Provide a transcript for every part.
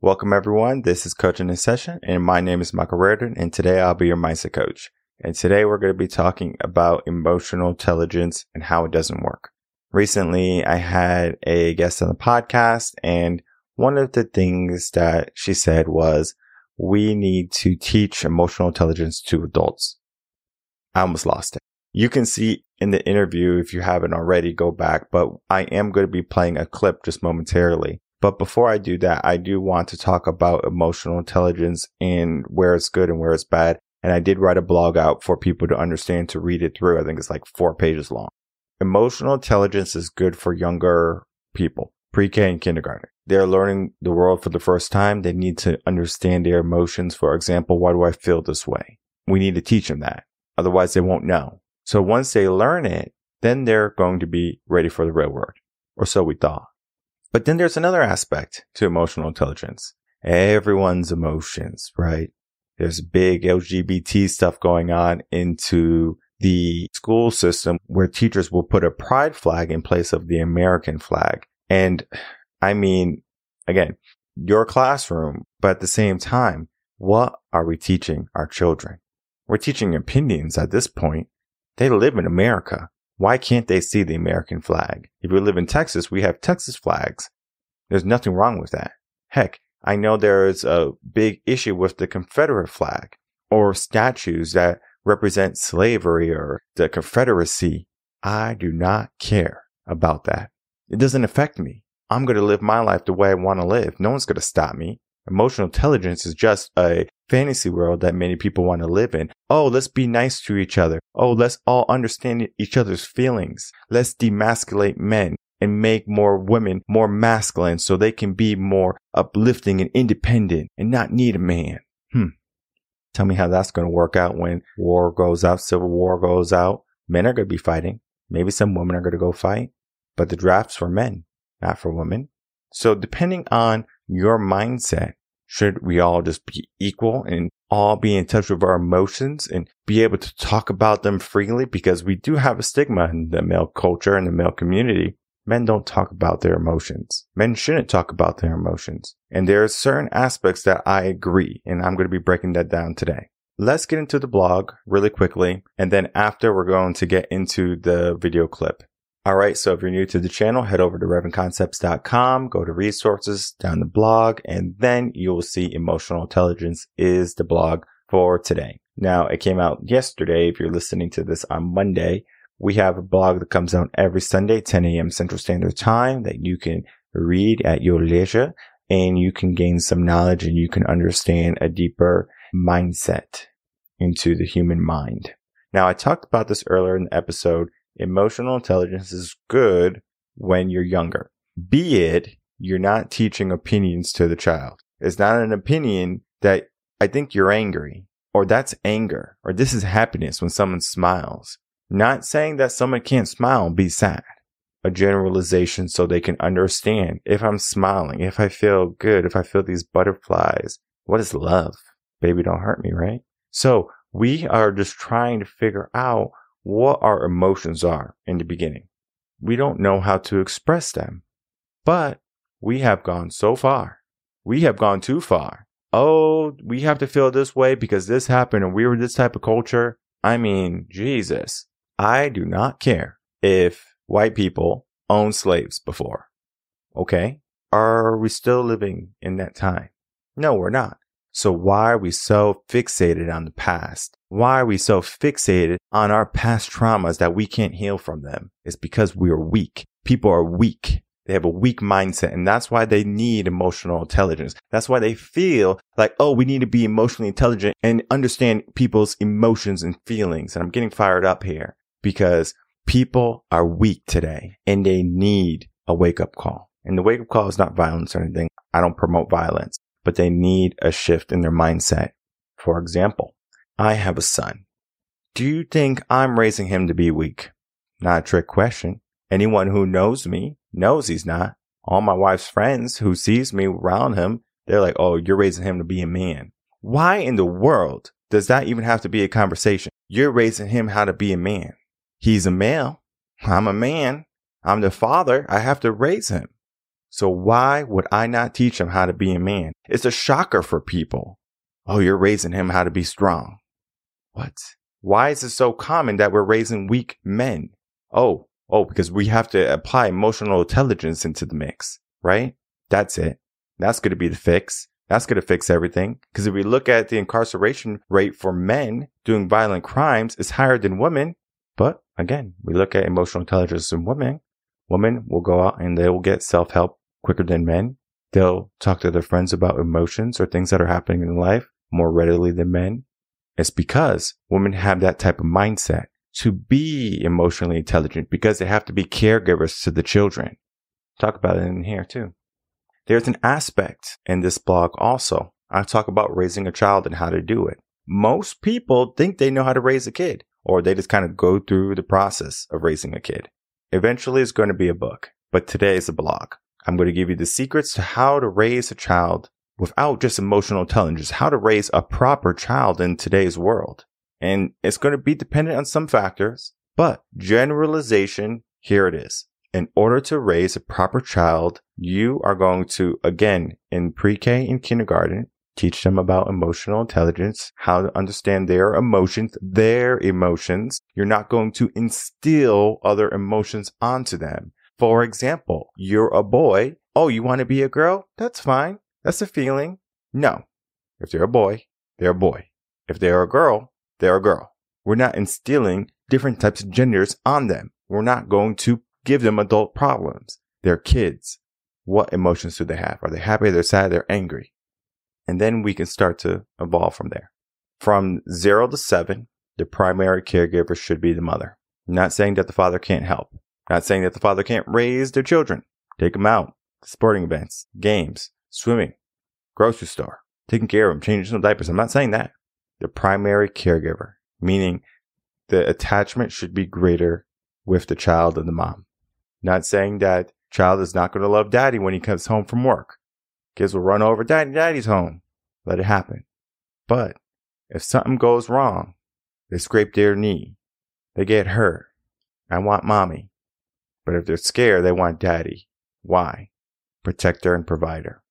Welcome everyone. This is Coaching in Session and my name is Michael Rearden and today I'll be your mindset coach. And today we're going to be talking about emotional intelligence and how it doesn't work. Recently I had a guest on the podcast and one of the things that she said was we need to teach emotional intelligence to adults. I almost lost it. You can see in the interview, if you haven't already, go back, but I am going to be playing a clip just momentarily but before I do that, I do want to talk about emotional intelligence and where it's good and where it's bad. And I did write a blog out for people to understand to read it through. I think it's like four pages long. Emotional intelligence is good for younger people, pre-K and kindergarten. They're learning the world for the first time. They need to understand their emotions. For example, why do I feel this way? We need to teach them that. Otherwise they won't know. So once they learn it, then they're going to be ready for the real world. Or so we thought. But then there's another aspect to emotional intelligence. Everyone's emotions, right? There's big LGBT stuff going on into the school system where teachers will put a pride flag in place of the American flag. And I mean, again, your classroom, but at the same time, what are we teaching our children? We're teaching opinions at this point. They live in America. Why can't they see the American flag? If we live in Texas, we have Texas flags. There's nothing wrong with that. Heck, I know there is a big issue with the Confederate flag or statues that represent slavery or the Confederacy. I do not care about that. It doesn't affect me. I'm going to live my life the way I want to live. No one's going to stop me. Emotional intelligence is just a fantasy world that many people want to live in. Oh, let's be nice to each other. Oh, let's all understand each other's feelings. Let's demasculate men and make more women more masculine so they can be more uplifting and independent and not need a man. Hmm. Tell me how that's going to work out when war goes out, civil war goes out. Men are going to be fighting. Maybe some women are going to go fight, but the draft's for men, not for women. So depending on your mindset, should we all just be equal and all be in touch with our emotions and be able to talk about them freely? Because we do have a stigma in the male culture and the male community. Men don't talk about their emotions. Men shouldn't talk about their emotions. And there are certain aspects that I agree, and I'm going to be breaking that down today. Let's get into the blog really quickly, and then after we're going to get into the video clip. All right. So if you're new to the channel, head over to revenconcepts.com, go to resources down the blog, and then you'll see emotional intelligence is the blog for today. Now it came out yesterday. If you're listening to this on Monday, we have a blog that comes out every Sunday, 10 a.m. Central Standard Time that you can read at your leisure and you can gain some knowledge and you can understand a deeper mindset into the human mind. Now I talked about this earlier in the episode emotional intelligence is good when you're younger. Be it you're not teaching opinions to the child. It's not an opinion that I think you're angry or that's anger or this is happiness when someone smiles. Not saying that someone can't smile and be sad. A generalization so they can understand if I'm smiling, if I feel good, if I feel these butterflies. What is love? Baby, don't hurt me, right? So we are just trying to figure out what our emotions are in the beginning. We don't know how to express them, but we have gone so far. We have gone too far. Oh, we have to feel this way because this happened and we were this type of culture. I mean, Jesus, I do not care if white people owned slaves before. Okay. Are we still living in that time? No, we're not. So why are we so fixated on the past? Why are we so fixated on our past traumas that we can't heal from them? It's because we are weak. People are weak. They have a weak mindset and that's why they need emotional intelligence. That's why they feel like, oh, we need to be emotionally intelligent and understand people's emotions and feelings. And I'm getting fired up here because people are weak today and they need a wake up call. And the wake up call is not violence or anything. I don't promote violence but they need a shift in their mindset. For example, I have a son. Do you think I'm raising him to be weak? Not a trick question. Anyone who knows me knows he's not. All my wife's friends who sees me around him, they're like, oh, you're raising him to be a man. Why in the world does that even have to be a conversation? You're raising him how to be a man. He's a male. I'm a man. I'm the father. I have to raise him. So why would I not teach him how to be a man? It's a shocker for people. Oh, you're raising him how to be strong. What? Why is it so common that we're raising weak men? Oh, oh, because we have to apply emotional intelligence into the mix, right? That's it. That's going to be the fix. That's going to fix everything. Because if we look at the incarceration rate for men doing violent crimes is higher than women. But again, we look at emotional intelligence in women. Women will go out and they will get self help quicker than men. They'll talk to their friends about emotions or things that are happening in life more readily than men. It's because women have that type of mindset to be emotionally intelligent because they have to be caregivers to the children. Talk about it in here too. There's an aspect in this blog also. I talk about raising a child and how to do it. Most people think they know how to raise a kid or they just kind of go through the process of raising a kid. Eventually it's going to be a book, but today is a blog. I'm going to give you the secrets to how to raise a child without just emotional intelligence, how to raise a proper child in today's world. And it's going to be dependent on some factors, but generalization, here it is. In order to raise a proper child, you are going to, again, in pre-K and kindergarten, teach them about emotional intelligence, how to understand their emotions, their emotions. You're not going to instill other emotions onto them. For example, you're a boy. Oh, you want to be a girl? That's fine. That's a feeling. No. If they're a boy, they're a boy. If they're a girl, they're a girl. We're not instilling different types of genders on them. We're not going to give them adult problems. They're kids. What emotions do they have? Are they happy? They're sad? They're angry. And then we can start to evolve from there. From zero to seven, the primary caregiver should be the mother. I'm not saying that the father can't help. Not saying that the father can't raise their children. Take them out, sporting events, games, swimming, grocery store, taking care of them, changing some diapers. I'm not saying that. The primary caregiver, meaning the attachment should be greater with the child than the mom. Not saying that child is not going to love daddy when he comes home from work. Kids will run over, daddy, daddy's home. Let it happen. But if something goes wrong, they scrape their knee, they get hurt. I want mommy. But if they're scared, they want daddy. Why? Protector and provider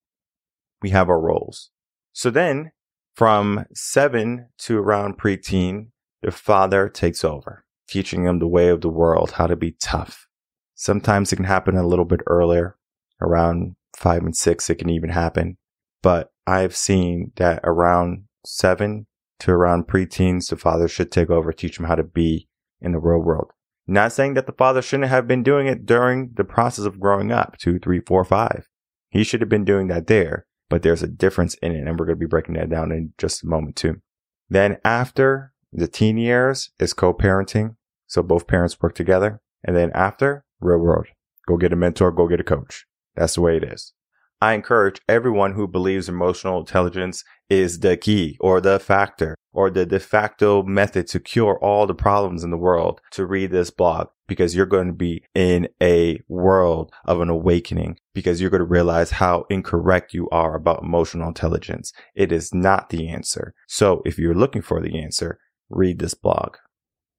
we have our roles. So then from seven to around preteen, the father takes over, teaching them the way of the world, how to be tough. Sometimes it can happen a little bit earlier, around five and six, it can even happen. But I've seen that around seven to around preteens, the father should take over, teach them how to be in the real world. Not saying that the father shouldn't have been doing it during the process of growing up, two, three, four, five. He should have been doing that there but there's a difference in it. And we're going to be breaking that down in just a moment too. Then after the teen years is co-parenting. So both parents work together. And then after real world, go get a mentor, go get a coach. That's the way it is. I encourage everyone who believes emotional intelligence is the key or the factor or the de facto method to cure all the problems in the world to read this blog because you're going to be in a world of an awakening because you're going to realize how incorrect you are about emotional intelligence. It is not the answer. So if you're looking for the answer, read this blog.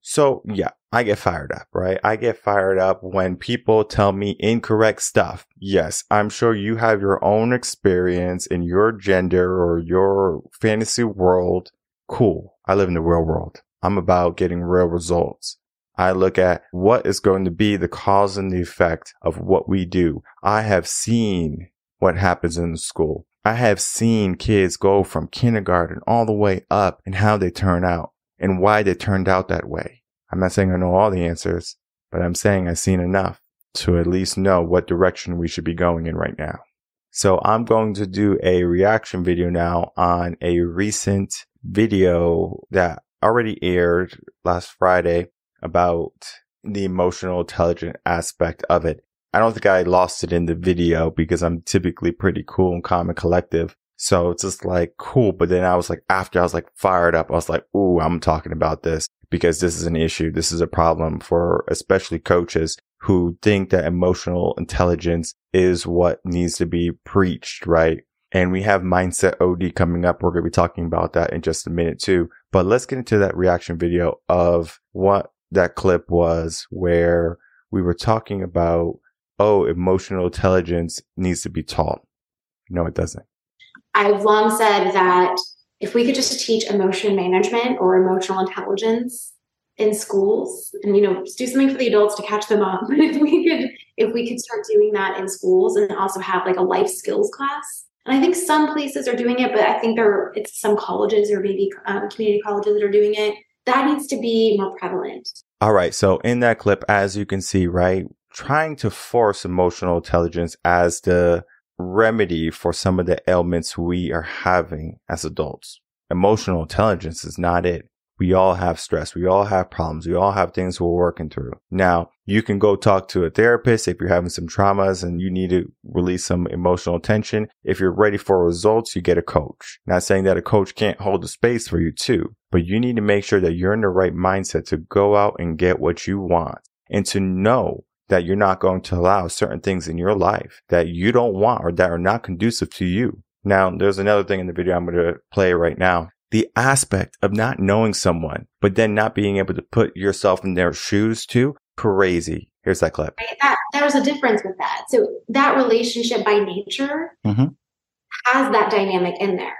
So yeah, I get fired up, right? I get fired up when people tell me incorrect stuff. Yes, I'm sure you have your own experience in your gender or your fantasy world. Cool. I live in the real world. I'm about getting real results. I look at what is going to be the cause and the effect of what we do. I have seen what happens in the school. I have seen kids go from kindergarten all the way up and how they turn out and why they turned out that way. I'm not saying I know all the answers, but I'm saying I've seen enough to at least know what direction we should be going in right now. So I'm going to do a reaction video now on a recent video that already aired last Friday about the emotional intelligent aspect of it. I don't think I lost it in the video because I'm typically pretty cool and calm and collective. So it's just like cool. But then I was like, after I was like fired up, I was like, Ooh, I'm talking about this because this is an issue. This is a problem for especially coaches who think that emotional intelligence is what needs to be preached, right? And we have mindset OD coming up. We're going to be talking about that in just a minute too. But let's get into that reaction video of what that clip was where we were talking about oh, emotional intelligence needs to be taught. No, it doesn't. I've long said that if we could just teach emotion management or emotional intelligence in schools and you know do something for the adults to catch them up. If we could if we could start doing that in schools and also have like a life skills class. And i think some places are doing it but i think there it's some colleges or maybe um, community colleges that are doing it. That needs to be more prevalent. All right. So in that clip as you can see right trying to force emotional intelligence as the remedy for some of the ailments we are having as adults emotional intelligence is not it we all have stress. We all have problems. We all have things we're working through. Now, you can go talk to a therapist if you're having some traumas and you need to release some emotional tension. If you're ready for results, you get a coach. Not saying that a coach can't hold the space for you too, but you need to make sure that you're in the right mindset to go out and get what you want and to know that you're not going to allow certain things in your life that you don't want or that are not conducive to you. Now, there's another thing in the video I'm going to play right now the aspect of not knowing someone, but then not being able to put yourself in their shoes too, crazy. Here's that clip. Right? That, there's a difference with that. So that relationship by nature mm-hmm. has that dynamic in there.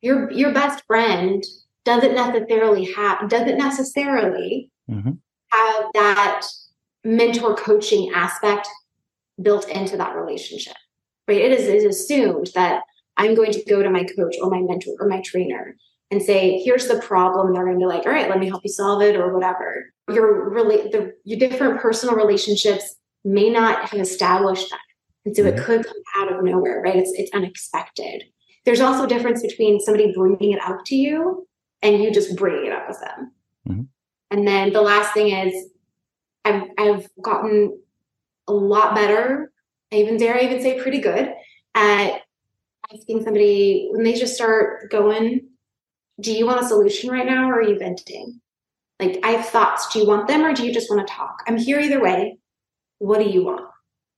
Your your best friend doesn't necessarily have doesn't necessarily mm-hmm. have that mentor coaching aspect built into that relationship. Right? It is, it is assumed that I'm going to go to my coach or my mentor or my trainer and say, here's the problem. They're going to be like, all right, let me help you solve it or whatever. Your really the your different personal relationships may not have established that. And so mm-hmm. it could come out of nowhere, right? It's it's unexpected. There's also a difference between somebody bringing it up to you and you just bringing it up with them. Mm-hmm. And then the last thing is I've I've gotten a lot better. I even dare I even say pretty good at asking somebody when they just start going do you want a solution right now or are you venting? Like, I have thoughts. Do you want them or do you just want to talk? I'm here either way. What do you want?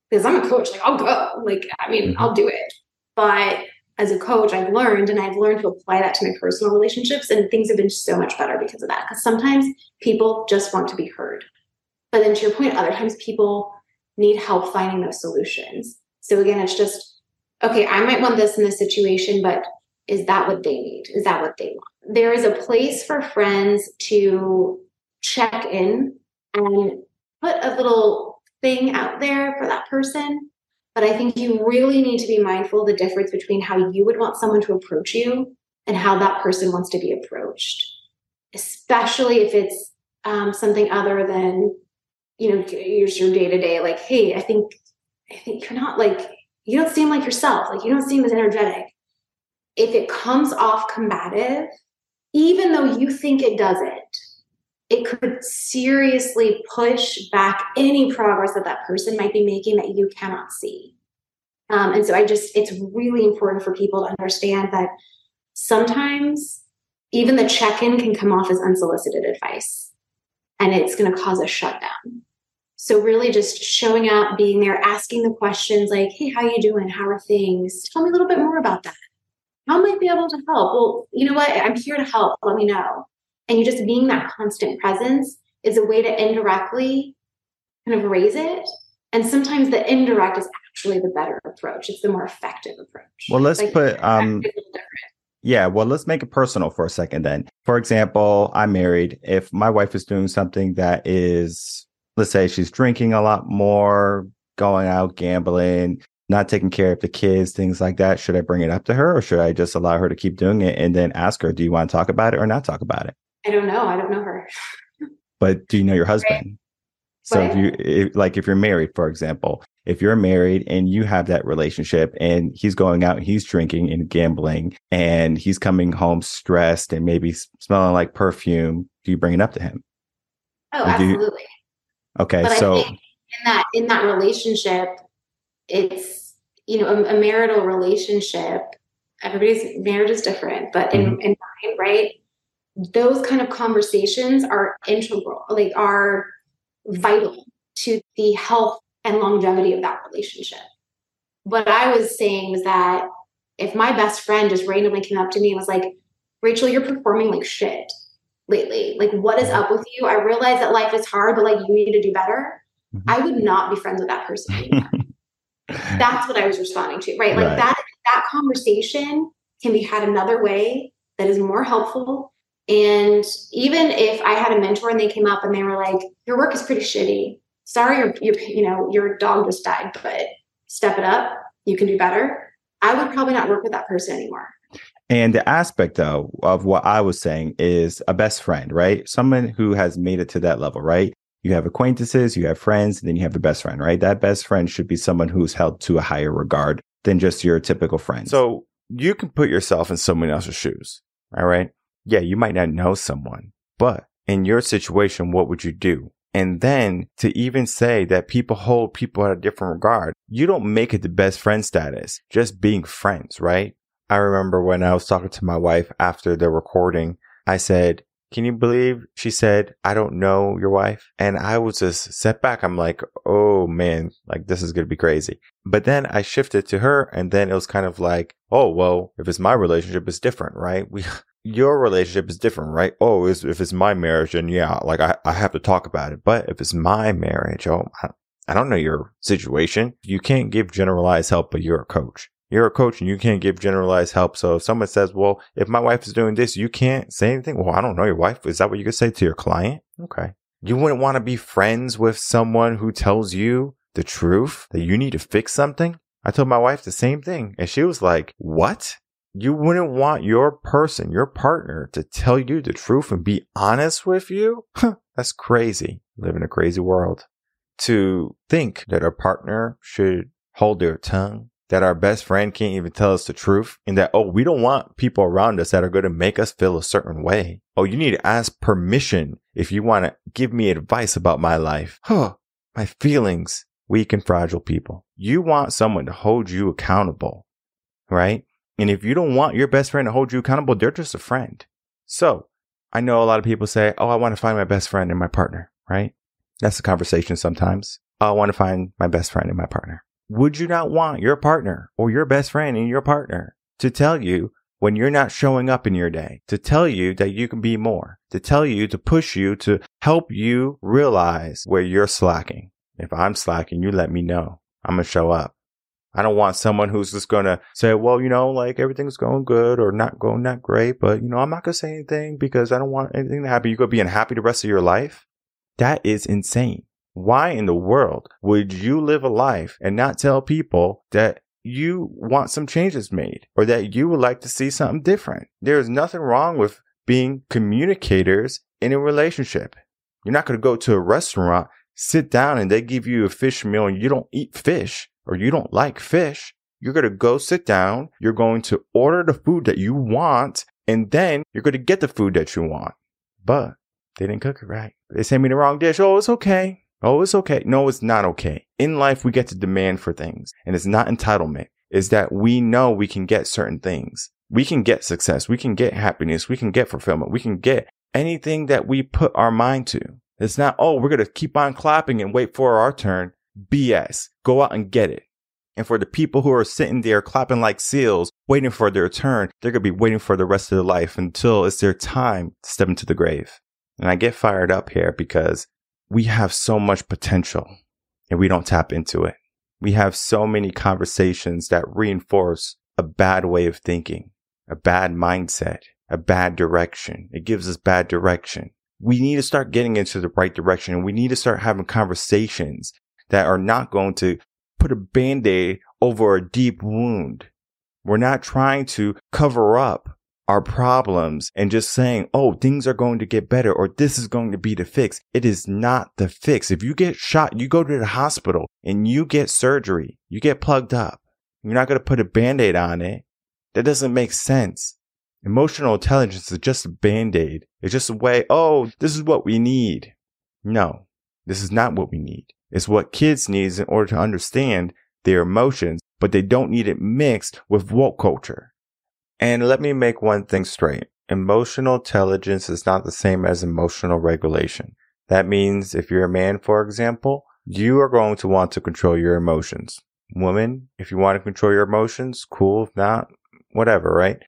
Because I'm a coach, like, I'll go. Like, I mean, mm-hmm. I'll do it. But as a coach, I've learned and I've learned to apply that to my personal relationships, and things have been so much better because of that. Because sometimes people just want to be heard. But then to your point, other times people need help finding those solutions. So again, it's just, okay, I might want this in this situation, but is that what they need? Is that what they want? there is a place for friends to check in and put a little thing out there for that person. But I think you really need to be mindful of the difference between how you would want someone to approach you and how that person wants to be approached, especially if it's um, something other than, you know, here's your day to day. Like, hey, I think, I think you're not like, you don't seem like yourself. Like, you don't seem as energetic. If it comes off combative, even though you think it doesn't, it could seriously push back any progress that that person might be making that you cannot see. Um, and so I just, it's really important for people to understand that sometimes even the check in can come off as unsolicited advice and it's going to cause a shutdown. So really just showing up, being there, asking the questions like, hey, how you doing? How are things? Tell me a little bit more about that how might I be able to help? Well, you know what? I'm here to help. Let me know. And you just being that constant presence is a way to indirectly kind of raise it. And sometimes the indirect is actually the better approach. It's the more effective approach. Well, let's like, put um yeah, well, let's make it personal for a second then. For example, I'm married. If my wife is doing something that is, let's say she's drinking a lot more, going out gambling, not taking care of the kids, things like that. Should I bring it up to her or should I just allow her to keep doing it and then ask her, do you want to talk about it or not talk about it? I don't know. I don't know her. but do you know your husband? Right. So if you if, like if you're married, for example, if you're married and you have that relationship and he's going out, he's drinking and gambling and he's coming home stressed and maybe smelling like perfume, do you bring it up to him? Oh, absolutely. You, okay, but so in that in that relationship, it's you know, a, a marital relationship, everybody's marriage is different, but in, mm-hmm. in mine, right? Those kind of conversations are integral, like are vital to the health and longevity of that relationship. What I was saying was that if my best friend just randomly came up to me and was like, Rachel, you're performing like shit lately. Like, what is up with you? I realize that life is hard, but like, you need to do better. mm-hmm. I would not be friends with that person anymore. That's what I was responding to, right? Like right. that that conversation can be had another way that is more helpful. And even if I had a mentor and they came up and they were like, "Your work is pretty shitty. Sorry, your, your you know your dog just died, but step it up. You can do better." I would probably not work with that person anymore. And the aspect though of what I was saying is a best friend, right? Someone who has made it to that level, right? You have acquaintances, you have friends, and then you have the best friend, right? That best friend should be someone who's held to a higher regard than just your typical friend. So you can put yourself in someone else's shoes, all right? Yeah, you might not know someone, but in your situation, what would you do? And then to even say that people hold people at a different regard, you don't make it the best friend status, just being friends, right? I remember when I was talking to my wife after the recording, I said, can you believe she said, I don't know your wife? And I was just set back. I'm like, oh man, like this is going to be crazy. But then I shifted to her and then it was kind of like, oh, well, if it's my relationship, it's different, right? We, your relationship is different, right? Oh, if it's my marriage, then yeah, like I, I have to talk about it. But if it's my marriage, oh, I don't know your situation. You can't give generalized help, but you're a coach you're a coach and you can't give generalized help. So if someone says, well, if my wife is doing this, you can't say anything. Well, I don't know your wife. Is that what you could say to your client? Okay. You wouldn't want to be friends with someone who tells you the truth that you need to fix something. I told my wife the same thing and she was like, what? You wouldn't want your person, your partner to tell you the truth and be honest with you? That's crazy. Live in a crazy world. To think that a partner should hold their tongue that our best friend can't even tell us the truth and that, oh, we don't want people around us that are going to make us feel a certain way. Oh, you need to ask permission if you want to give me advice about my life. Huh. My feelings, weak and fragile people. You want someone to hold you accountable, right? And if you don't want your best friend to hold you accountable, they're just a friend. So I know a lot of people say, Oh, I want to find my best friend and my partner, right? That's the conversation sometimes. Oh, I want to find my best friend and my partner. Would you not want your partner or your best friend and your partner to tell you when you're not showing up in your day, to tell you that you can be more, to tell you, to push you, to help you realize where you're slacking? If I'm slacking, you let me know. I'm going to show up. I don't want someone who's just going to say, well, you know, like everything's going good or not going that great, but you know, I'm not going to say anything because I don't want anything to happen. You're going to be unhappy the rest of your life. That is insane. Why in the world would you live a life and not tell people that you want some changes made or that you would like to see something different? There is nothing wrong with being communicators in a relationship. You're not going to go to a restaurant, sit down and they give you a fish meal and you don't eat fish or you don't like fish. You're going to go sit down. You're going to order the food that you want and then you're going to get the food that you want. But they didn't cook it right. They sent me the wrong dish. Oh, it's okay. Oh, it's okay. No, it's not okay. In life, we get to demand for things and it's not entitlement. Is that we know we can get certain things. We can get success. We can get happiness. We can get fulfillment. We can get anything that we put our mind to. It's not, oh, we're going to keep on clapping and wait for our turn. BS. Go out and get it. And for the people who are sitting there clapping like seals, waiting for their turn, they're going to be waiting for the rest of their life until it's their time to step into the grave. And I get fired up here because we have so much potential and we don't tap into it. We have so many conversations that reinforce a bad way of thinking, a bad mindset, a bad direction. It gives us bad direction. We need to start getting into the right direction and we need to start having conversations that are not going to put a band-aid over a deep wound. We're not trying to cover up our problems and just saying, oh, things are going to get better or this is going to be the fix. It is not the fix. If you get shot, you go to the hospital and you get surgery, you get plugged up. You're not going to put a band aid on it. That doesn't make sense. Emotional intelligence is just a band aid. It's just a way, oh, this is what we need. No, this is not what we need. It's what kids need in order to understand their emotions, but they don't need it mixed with woke culture. And let me make one thing straight. Emotional intelligence is not the same as emotional regulation. That means if you're a man, for example, you are going to want to control your emotions. Woman, if you want to control your emotions, cool. If not, whatever, right?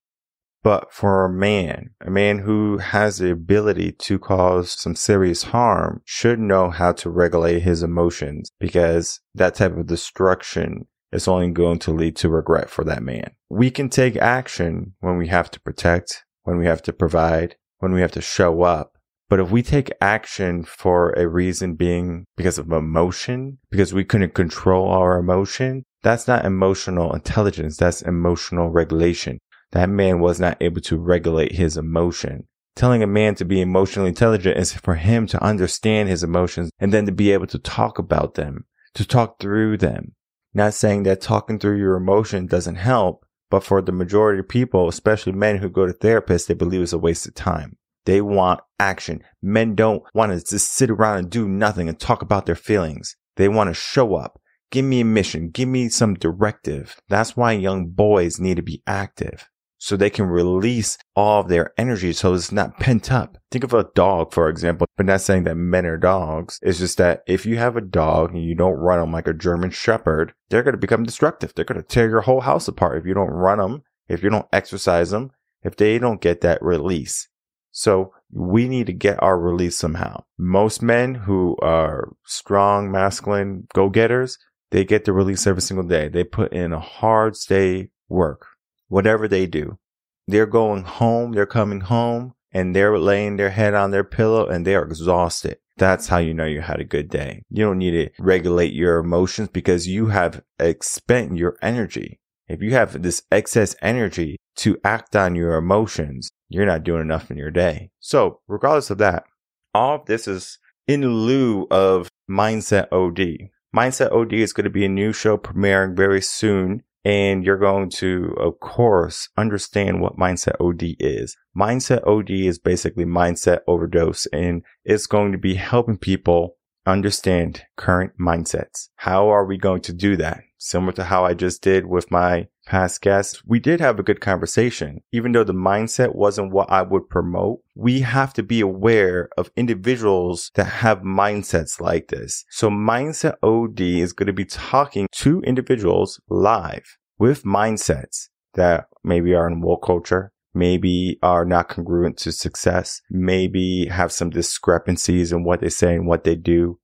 But for a man, a man who has the ability to cause some serious harm should know how to regulate his emotions because that type of destruction is only going to lead to regret for that man. We can take action when we have to protect, when we have to provide, when we have to show up. But if we take action for a reason being because of emotion, because we couldn't control our emotion, that's not emotional intelligence. That's emotional regulation. That man was not able to regulate his emotion. Telling a man to be emotionally intelligent is for him to understand his emotions and then to be able to talk about them, to talk through them. Not saying that talking through your emotion doesn't help, but for the majority of people, especially men who go to therapists, they believe it's a waste of time. They want action. Men don't want to just sit around and do nothing and talk about their feelings. They want to show up. Give me a mission. Give me some directive. That's why young boys need to be active so they can release all of their energy so it's not pent up. Think of a dog, for example, but not saying that men are dogs. It's just that if you have a dog and you don't run them like a German shepherd, they're going to become destructive. They're going to tear your whole house apart if you don't run them, if you don't exercise them, if they don't get that release. So we need to get our release somehow. Most men who are strong, masculine go-getters, they get the release every single day. They put in a hard day work whatever they do. They're going home, they're coming home, and they're laying their head on their pillow and they're exhausted. That's how you know you had a good day. You don't need to regulate your emotions because you have expended your energy. If you have this excess energy to act on your emotions, you're not doing enough in your day. So regardless of that, all of this is in lieu of Mindset OD. Mindset OD is going to be a new show premiering very soon and you're going to, of course, understand what mindset OD is. Mindset OD is basically mindset overdose and it's going to be helping people understand current mindsets. How are we going to do that? Similar to how I just did with my past guests, we did have a good conversation. Even though the mindset wasn't what I would promote, we have to be aware of individuals that have mindsets like this. So Mindset OD is going to be talking to individuals live with mindsets that maybe are in woke culture, maybe are not congruent to success, maybe have some discrepancies in what they say and what they do.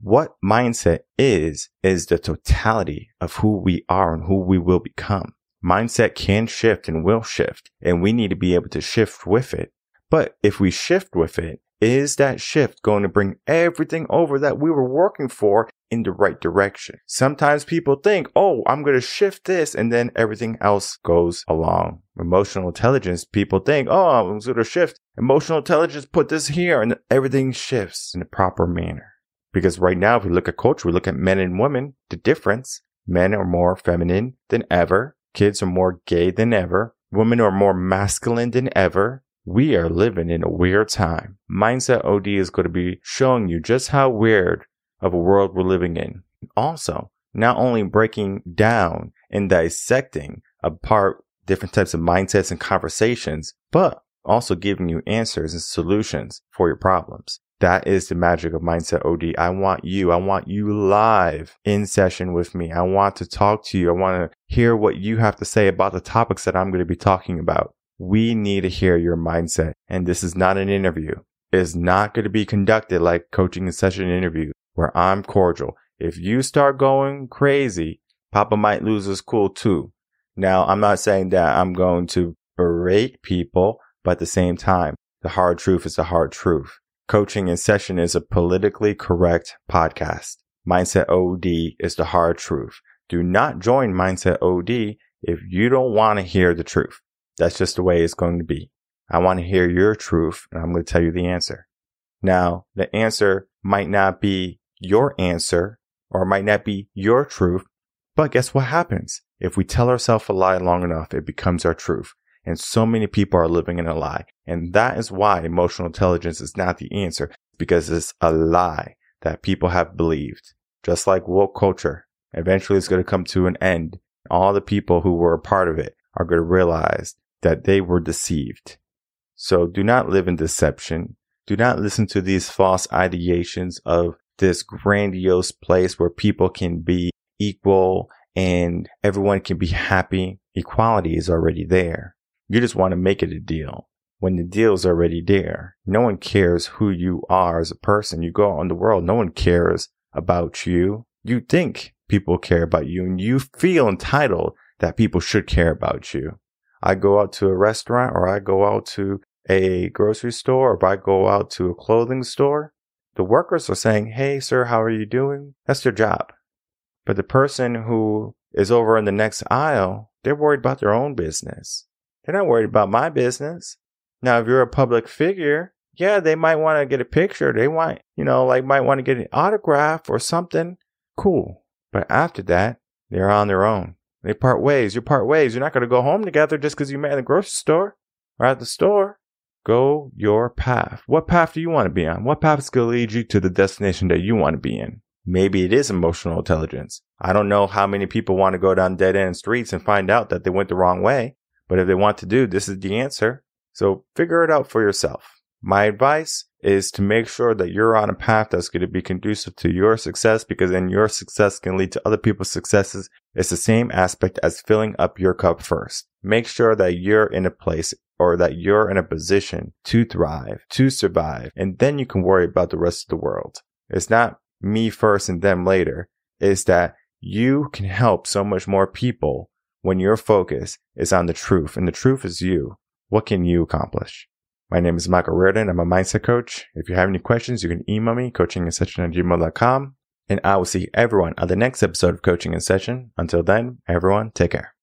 What mindset is, is the totality of who we are and who we will become. Mindset can shift and will shift, and we need to be able to shift with it. But if we shift with it, is that shift going to bring everything over that we were working for in the right direction? Sometimes people think, oh, I'm going to shift this and then everything else goes along. Emotional intelligence, people think, oh, I'm going to shift. Emotional intelligence, put this here and everything shifts in the proper manner. Because right now, if we look at culture, we look at men and women, the difference. Men are more feminine than ever. Kids are more gay than ever. Women are more masculine than ever. We are living in a weird time. Mindset OD is going to be showing you just how weird of a world we're living in. Also, not only breaking down and dissecting apart different types of mindsets and conversations, but also giving you answers and solutions for your problems. That is the magic of Mindset OD. I want you. I want you live in session with me. I want to talk to you. I want to hear what you have to say about the topics that I'm going to be talking about. We need to hear your mindset. And this is not an interview. It is not going to be conducted like coaching in session interview where I'm cordial. If you start going crazy, Papa might lose his cool too. Now, I'm not saying that I'm going to berate people, but at the same time, the hard truth is the hard truth. Coaching in session is a politically correct podcast. Mindset OD is the hard truth. Do not join Mindset OD if you don't want to hear the truth. That's just the way it's going to be. I want to hear your truth and I'm going to tell you the answer. Now, the answer might not be your answer or it might not be your truth, but guess what happens? If we tell ourselves a lie long enough, it becomes our truth. And so many people are living in a lie. And that is why emotional intelligence is not the answer because it's a lie that people have believed. Just like woke culture, eventually it's going to come to an end. All the people who were a part of it are going to realize that they were deceived. So do not live in deception. Do not listen to these false ideations of this grandiose place where people can be equal and everyone can be happy. Equality is already there. You just want to make it a deal when the deal's already there. No one cares who you are as a person. You go out in the world, no one cares about you. You think people care about you and you feel entitled that people should care about you. I go out to a restaurant or I go out to a grocery store or I go out to a clothing store, the workers are saying, Hey, sir, how are you doing? That's their job. But the person who is over in the next aisle, they're worried about their own business. They're not worried about my business. Now, if you're a public figure, yeah, they might want to get a picture. They want, you know, like might want to get an autograph or something. Cool. But after that, they're on their own. They part ways. You part ways. You're not going to go home together just because you met in the grocery store or at the store. Go your path. What path do you want to be on? What path is going to lead you to the destination that you want to be in? Maybe it is emotional intelligence. I don't know how many people want to go down dead end streets and find out that they went the wrong way. But if they want to do, this is the answer. So figure it out for yourself. My advice is to make sure that you're on a path that's going to be conducive to your success because then your success can lead to other people's successes. It's the same aspect as filling up your cup first. Make sure that you're in a place or that you're in a position to thrive, to survive, and then you can worry about the rest of the world. It's not me first and them later. It's that you can help so much more people when your focus is on the truth and the truth is you. What can you accomplish? My name is Michael Rearden. I'm a mindset coach. If you have any questions, you can email me, coaching at gmail.com. And I will see everyone on the next episode of Coaching in Session. Until then, everyone, take care.